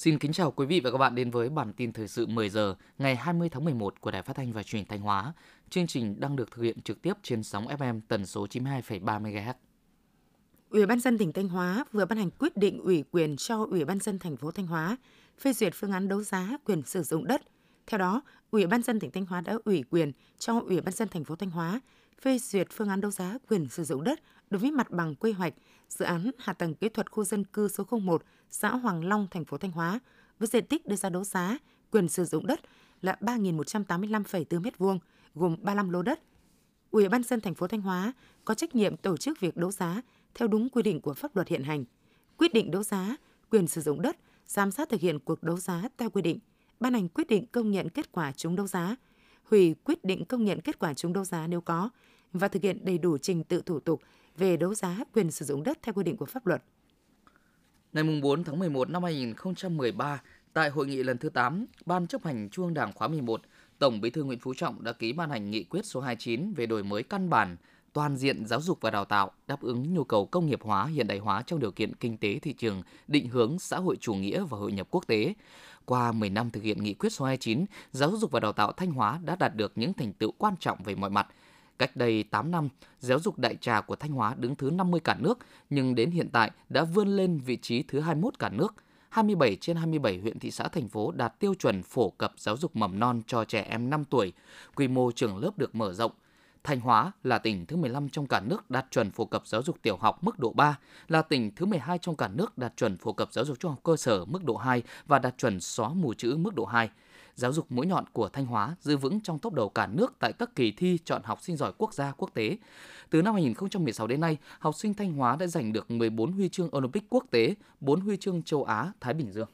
Xin kính chào quý vị và các bạn đến với bản tin thời sự 10 giờ ngày 20 tháng 11 của Đài Phát thanh và Truyền hình Thanh Hóa. Chương trình đang được thực hiện trực tiếp trên sóng FM tần số 92,3 MHz. Ủy ban dân tỉnh Thanh Hóa vừa ban hành quyết định ủy quyền cho Ủy ban dân thành phố Thanh Hóa phê duyệt phương án đấu giá quyền sử dụng đất. Theo đó, Ủy ban dân tỉnh Thanh Hóa đã ủy quyền cho Ủy ban dân thành phố Thanh Hóa phê duyệt phương án đấu giá quyền sử dụng đất đối với mặt bằng quy hoạch dự án hạ tầng kỹ thuật khu dân cư số 01, xã Hoàng Long, thành phố Thanh Hóa với diện tích đưa ra đấu giá quyền sử dụng đất là 3.185,4 m2, gồm 35 lô đất. Ủy ban dân thành phố Thanh Hóa có trách nhiệm tổ chức việc đấu giá theo đúng quy định của pháp luật hiện hành, quyết định đấu giá quyền sử dụng đất, giám sát thực hiện cuộc đấu giá theo quy định, ban hành quyết định công nhận kết quả trúng đấu giá, hủy quyết định công nhận kết quả trúng đấu giá nếu có và thực hiện đầy đủ trình tự thủ tục về đấu giá quyền sử dụng đất theo quy định của pháp luật. Ngày 4 tháng 11 năm 2013, tại hội nghị lần thứ 8, Ban chấp hành Trung ương Đảng khóa 11, Tổng Bí thư Nguyễn Phú Trọng đã ký ban hành nghị quyết số 29 về đổi mới căn bản toàn diện giáo dục và đào tạo đáp ứng nhu cầu công nghiệp hóa hiện đại hóa trong điều kiện kinh tế thị trường, định hướng xã hội chủ nghĩa và hội nhập quốc tế. Qua 10 năm thực hiện nghị quyết số 29, giáo dục và đào tạo Thanh Hóa đã đạt được những thành tựu quan trọng về mọi mặt. Cách đây 8 năm, giáo dục đại trà của Thanh Hóa đứng thứ 50 cả nước, nhưng đến hiện tại đã vươn lên vị trí thứ 21 cả nước. 27 trên 27 huyện thị xã thành phố đạt tiêu chuẩn phổ cập giáo dục mầm non cho trẻ em 5 tuổi. Quy mô trường lớp được mở rộng, Thanh Hóa là tỉnh thứ 15 trong cả nước đạt chuẩn phổ cập giáo dục tiểu học mức độ 3, là tỉnh thứ 12 trong cả nước đạt chuẩn phổ cập giáo dục trung học cơ sở mức độ 2 và đạt chuẩn xóa mù chữ mức độ 2. Giáo dục mũi nhọn của Thanh Hóa giữ vững trong top đầu cả nước tại các kỳ thi chọn học sinh giỏi quốc gia quốc tế. Từ năm 2016 đến nay, học sinh Thanh Hóa đã giành được 14 huy chương Olympic quốc tế, 4 huy chương châu Á, Thái Bình Dương.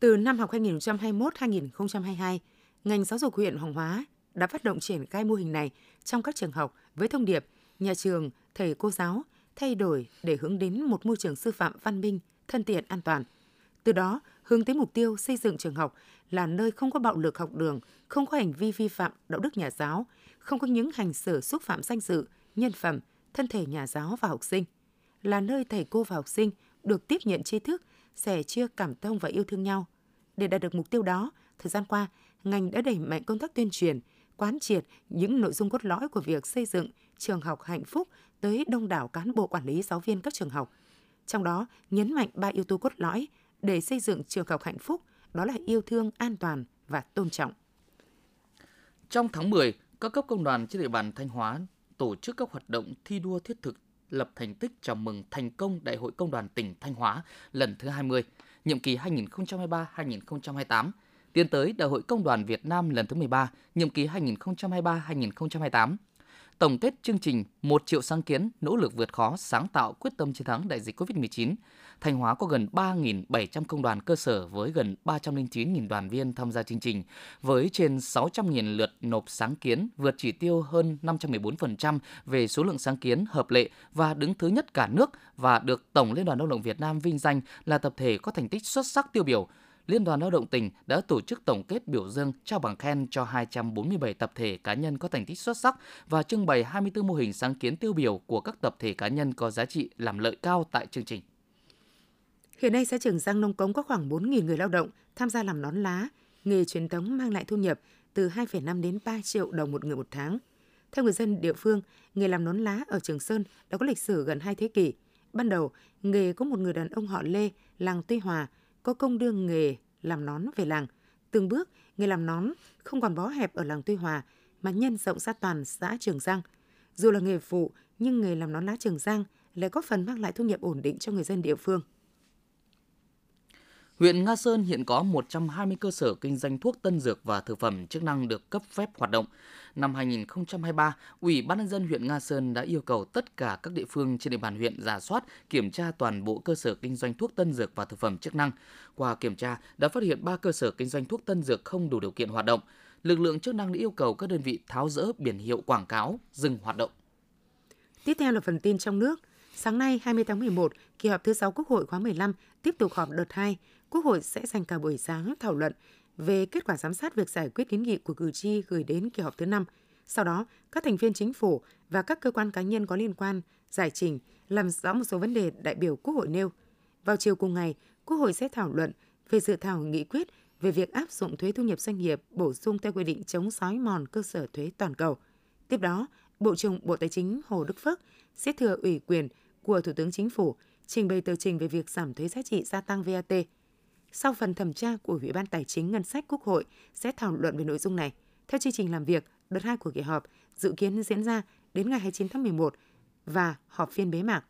Từ năm học 2021-2022, ngành giáo dục huyện Hoàng Hóa đã phát động triển khai mô hình này trong các trường học với thông điệp nhà trường, thầy cô giáo thay đổi để hướng đến một môi trường sư phạm văn minh, thân thiện, an toàn. Từ đó, hướng tới mục tiêu xây dựng trường học là nơi không có bạo lực học đường, không có hành vi vi phạm đạo đức nhà giáo, không có những hành xử xúc phạm danh dự, nhân phẩm, thân thể nhà giáo và học sinh. Là nơi thầy cô và học sinh được tiếp nhận tri thức, sẻ chia cảm thông và yêu thương nhau. Để đạt được mục tiêu đó, thời gian qua, ngành đã đẩy mạnh công tác tuyên truyền, quán triệt những nội dung cốt lõi của việc xây dựng trường học hạnh phúc tới đông đảo cán bộ quản lý giáo viên các trường học. Trong đó, nhấn mạnh ba yếu tố cốt lõi để xây dựng trường học hạnh phúc, đó là yêu thương, an toàn và tôn trọng. Trong tháng 10, các cấp công đoàn trên địa bàn Thanh Hóa tổ chức các hoạt động thi đua thiết thực lập thành tích chào mừng thành công Đại hội Công đoàn tỉnh Thanh Hóa lần thứ 20, nhiệm kỳ 2023-2028 tiến tới Đại hội Công đoàn Việt Nam lần thứ 13, nhiệm kỳ 2023-2028. Tổng kết chương trình một triệu sáng kiến, nỗ lực vượt khó, sáng tạo, quyết tâm chiến thắng đại dịch COVID-19. Thanh Hóa có gần 3.700 công đoàn cơ sở với gần 309.000 đoàn viên tham gia chương trình, với trên 600.000 lượt nộp sáng kiến, vượt chỉ tiêu hơn 514% về số lượng sáng kiến hợp lệ và đứng thứ nhất cả nước và được Tổng Liên đoàn Lao động Việt Nam vinh danh là tập thể có thành tích xuất sắc tiêu biểu Liên đoàn Lao động tỉnh đã tổ chức tổng kết biểu dương trao bằng khen cho 247 tập thể cá nhân có thành tích xuất sắc và trưng bày 24 mô hình sáng kiến tiêu biểu của các tập thể cá nhân có giá trị làm lợi cao tại chương trình. Hiện nay xã Trường Giang Nông Cống có khoảng 4.000 người lao động tham gia làm nón lá, nghề truyền thống mang lại thu nhập từ 2,5 đến 3 triệu đồng một người một tháng. Theo người dân địa phương, nghề làm nón lá ở Trường Sơn đã có lịch sử gần 2 thế kỷ. Ban đầu, nghề có một người đàn ông họ Lê, làng Tuy Hòa, có công đưa nghề làm nón về làng. Từng bước, nghề làm nón không còn bó hẹp ở làng Tuy Hòa mà nhân rộng ra toàn xã Trường Giang. Dù là nghề phụ, nhưng nghề làm nón lá Trường Giang lại có phần mang lại thu nhập ổn định cho người dân địa phương. Huyện Nga Sơn hiện có 120 cơ sở kinh doanh thuốc tân dược và thực phẩm chức năng được cấp phép hoạt động. Năm 2023, Ủy ban nhân dân huyện Nga Sơn đã yêu cầu tất cả các địa phương trên địa bàn huyện giả soát, kiểm tra toàn bộ cơ sở kinh doanh thuốc tân dược và thực phẩm chức năng. Qua kiểm tra, đã phát hiện 3 cơ sở kinh doanh thuốc tân dược không đủ điều kiện hoạt động. Lực lượng chức năng đã yêu cầu các đơn vị tháo rỡ biển hiệu quảng cáo, dừng hoạt động. Tiếp theo là phần tin trong nước. Sáng nay 20 tháng 11, kỳ họp thứ 6 Quốc hội khóa 15 tiếp tục họp đợt 2. Quốc hội sẽ dành cả buổi sáng thảo luận về kết quả giám sát việc giải quyết kiến nghị của cử tri gửi đến kỳ họp thứ 5. Sau đó, các thành viên chính phủ và các cơ quan cá nhân có liên quan giải trình, làm rõ một số vấn đề đại biểu Quốc hội nêu. Vào chiều cùng ngày, Quốc hội sẽ thảo luận về dự thảo nghị quyết về việc áp dụng thuế thu nhập doanh nghiệp bổ sung theo quy định chống sói mòn cơ sở thuế toàn cầu. Tiếp đó, Bộ trưởng Bộ Tài chính Hồ Đức Phước sẽ thừa ủy quyền của Thủ tướng Chính phủ trình bày tờ trình về việc giảm thuế giá trị gia tăng VAT. Sau phần thẩm tra của Ủy ban Tài chính Ngân sách Quốc hội sẽ thảo luận về nội dung này. Theo chương trình làm việc, đợt 2 của kỳ họp dự kiến diễn ra đến ngày 29 tháng 11 và họp phiên bế mạc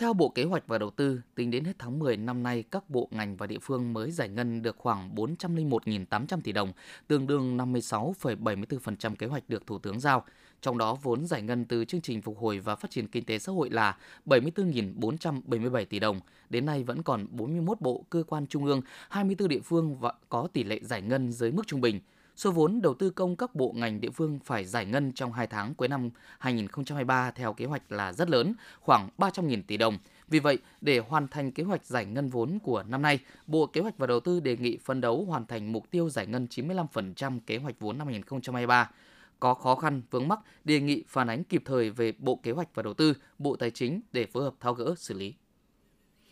theo Bộ Kế hoạch và Đầu tư, tính đến hết tháng 10 năm nay, các bộ ngành và địa phương mới giải ngân được khoảng 401.800 tỷ đồng, tương đương 56,74% kế hoạch được Thủ tướng giao. Trong đó, vốn giải ngân từ chương trình phục hồi và phát triển kinh tế xã hội là 74.477 tỷ đồng. Đến nay vẫn còn 41 bộ, cơ quan trung ương, 24 địa phương và có tỷ lệ giải ngân dưới mức trung bình. Số vốn đầu tư công các bộ ngành địa phương phải giải ngân trong 2 tháng cuối năm 2023 theo kế hoạch là rất lớn, khoảng 300.000 tỷ đồng. Vì vậy, để hoàn thành kế hoạch giải ngân vốn của năm nay, Bộ Kế hoạch và Đầu tư đề nghị phân đấu hoàn thành mục tiêu giải ngân 95% kế hoạch vốn năm 2023 có khó khăn vướng mắc đề nghị phản ánh kịp thời về Bộ Kế hoạch và Đầu tư, Bộ Tài chính để phối hợp tháo gỡ xử lý.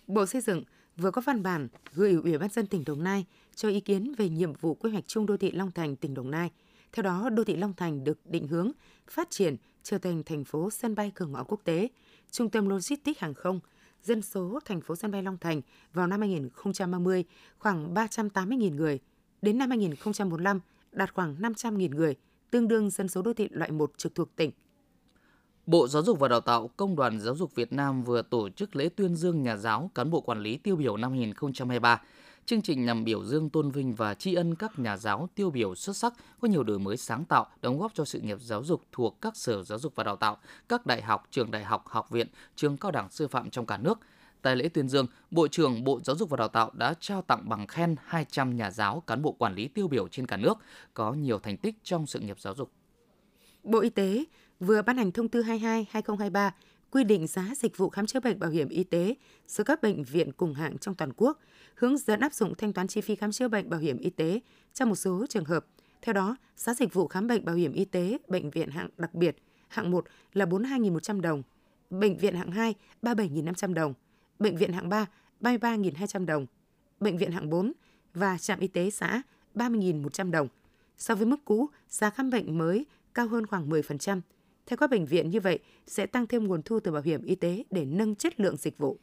Bộ Xây dựng vừa có văn bản gửi Ủy ban dân tỉnh Đồng Nai cho ý kiến về nhiệm vụ quy hoạch chung đô thị Long Thành tỉnh Đồng Nai. Theo đó, đô thị Long Thành được định hướng phát triển trở thành thành phố sân bay cửa ngõ quốc tế, trung tâm logistics hàng không, dân số thành phố sân bay Long Thành vào năm 2030 khoảng 380.000 người, đến năm 2045 đạt khoảng 500.000 người, tương đương dân số đô thị loại 1 trực thuộc tỉnh. Bộ Giáo dục và Đào tạo, Công đoàn Giáo dục Việt Nam vừa tổ chức lễ tuyên dương nhà giáo cán bộ quản lý tiêu biểu năm 2023. Chương trình nhằm biểu dương tôn vinh và tri ân các nhà giáo tiêu biểu xuất sắc có nhiều đổi mới sáng tạo, đóng góp cho sự nghiệp giáo dục thuộc các sở giáo dục và đào tạo, các đại học, trường đại học, học viện, trường cao đẳng sư phạm trong cả nước. Tại lễ tuyên dương, Bộ trưởng Bộ Giáo dục và Đào tạo đã trao tặng bằng khen 200 nhà giáo cán bộ quản lý tiêu biểu trên cả nước có nhiều thành tích trong sự nghiệp giáo dục. Bộ Y tế vừa ban hành thông tư 22/2023 quy định giá dịch vụ khám chữa bệnh bảo hiểm y tế giữa các bệnh viện cùng hạng trong toàn quốc, hướng dẫn áp dụng thanh toán chi phí khám chữa bệnh bảo hiểm y tế trong một số trường hợp. Theo đó, giá dịch vụ khám bệnh bảo hiểm y tế bệnh viện hạng đặc biệt hạng 1 là 42.100 đồng, bệnh viện hạng 2 37.500 đồng, bệnh viện hạng 3 33.200 đồng, bệnh viện hạng 4 và trạm y tế xã 30.100 đồng. So với mức cũ, giá khám bệnh mới cao hơn khoảng 10%. Theo các bệnh viện như vậy sẽ tăng thêm nguồn thu từ bảo hiểm y tế để nâng chất lượng dịch vụ.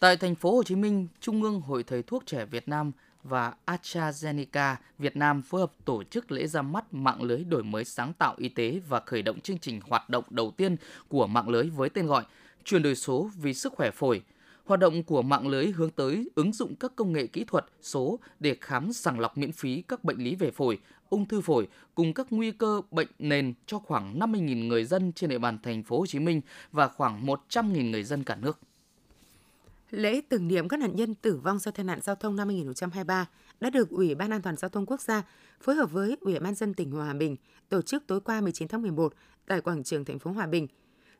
Tại thành phố Hồ Chí Minh, Trung ương Hội Thầy thuốc trẻ Việt Nam và AstraZeneca Việt Nam phối hợp tổ chức lễ ra mắt mạng lưới đổi mới sáng tạo y tế và khởi động chương trình hoạt động đầu tiên của mạng lưới với tên gọi chuyển đổi số vì sức khỏe phổi. Hoạt động của mạng lưới hướng tới ứng dụng các công nghệ kỹ thuật số để khám sàng lọc miễn phí các bệnh lý về phổi, ung thư phổi cùng các nguy cơ bệnh nền cho khoảng 50.000 người dân trên địa bàn thành phố Hồ Chí Minh và khoảng 100.000 người dân cả nước. Lễ tưởng niệm các nạn nhân tử vong do tai nạn giao thông năm 2023 đã được Ủy ban An toàn giao thông quốc gia phối hợp với Ủy ban dân tỉnh Hòa Bình tổ chức tối qua 19 tháng 11 tại quảng trường thành phố Hòa Bình.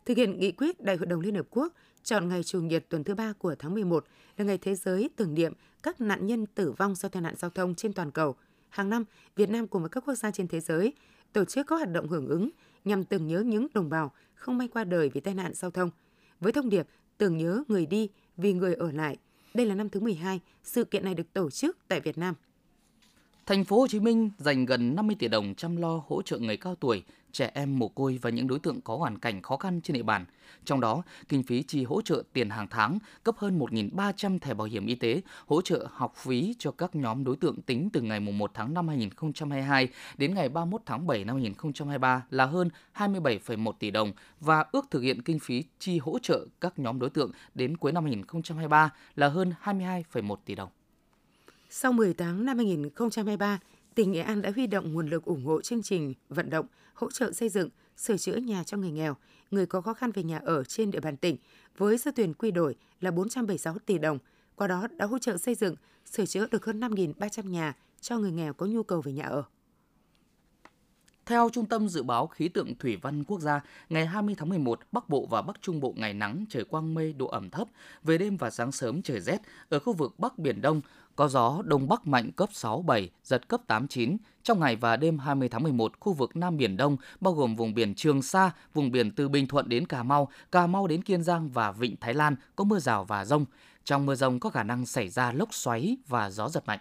Thực hiện nghị quyết Đại hội đồng Liên Hợp Quốc chọn ngày Chủ nhật tuần thứ ba của tháng 11 là ngày thế giới tưởng niệm các nạn nhân tử vong do tai nạn giao thông trên toàn cầu. Hàng năm, Việt Nam cùng với các quốc gia trên thế giới tổ chức các hoạt động hưởng ứng nhằm tưởng nhớ những đồng bào không may qua đời vì tai nạn giao thông. Với thông điệp tưởng nhớ người đi vì người ở lại. Đây là năm thứ 12 sự kiện này được tổ chức tại Việt Nam. Thành phố Hồ Chí Minh dành gần 50 tỷ đồng chăm lo hỗ trợ người cao tuổi, trẻ em mồ côi và những đối tượng có hoàn cảnh khó khăn trên địa bàn. Trong đó, kinh phí chi hỗ trợ tiền hàng tháng, cấp hơn 1.300 thẻ bảo hiểm y tế, hỗ trợ học phí cho các nhóm đối tượng tính từ ngày 1 tháng 5 2022 đến ngày 31 tháng 7 năm 2023 là hơn 27,1 tỷ đồng và ước thực hiện kinh phí chi hỗ trợ các nhóm đối tượng đến cuối năm 2023 là hơn 22,1 tỷ đồng. Sau 10 tháng năm 2023, tỉnh Nghệ An đã huy động nguồn lực ủng hộ chương trình vận động hỗ trợ xây dựng, sửa chữa nhà cho người nghèo, người có khó khăn về nhà ở trên địa bàn tỉnh với số tiền quy đổi là 476 tỷ đồng. Qua đó đã hỗ trợ xây dựng, sửa chữa được hơn 5.300 nhà cho người nghèo có nhu cầu về nhà ở. Theo Trung tâm Dự báo Khí tượng Thủy văn Quốc gia, ngày 20 tháng 11, Bắc Bộ và Bắc Trung Bộ ngày nắng, trời quang mây, độ ẩm thấp. Về đêm và sáng sớm trời rét. Ở khu vực Bắc Biển Đông, có gió Đông Bắc mạnh cấp 6, 7, giật cấp 8, 9. Trong ngày và đêm 20 tháng 11, khu vực Nam Biển Đông, bao gồm vùng biển Trường Sa, vùng biển từ Bình Thuận đến Cà Mau, Cà Mau đến Kiên Giang và Vịnh Thái Lan có mưa rào và rông. Trong mưa rông có khả năng xảy ra lốc xoáy và gió giật mạnh.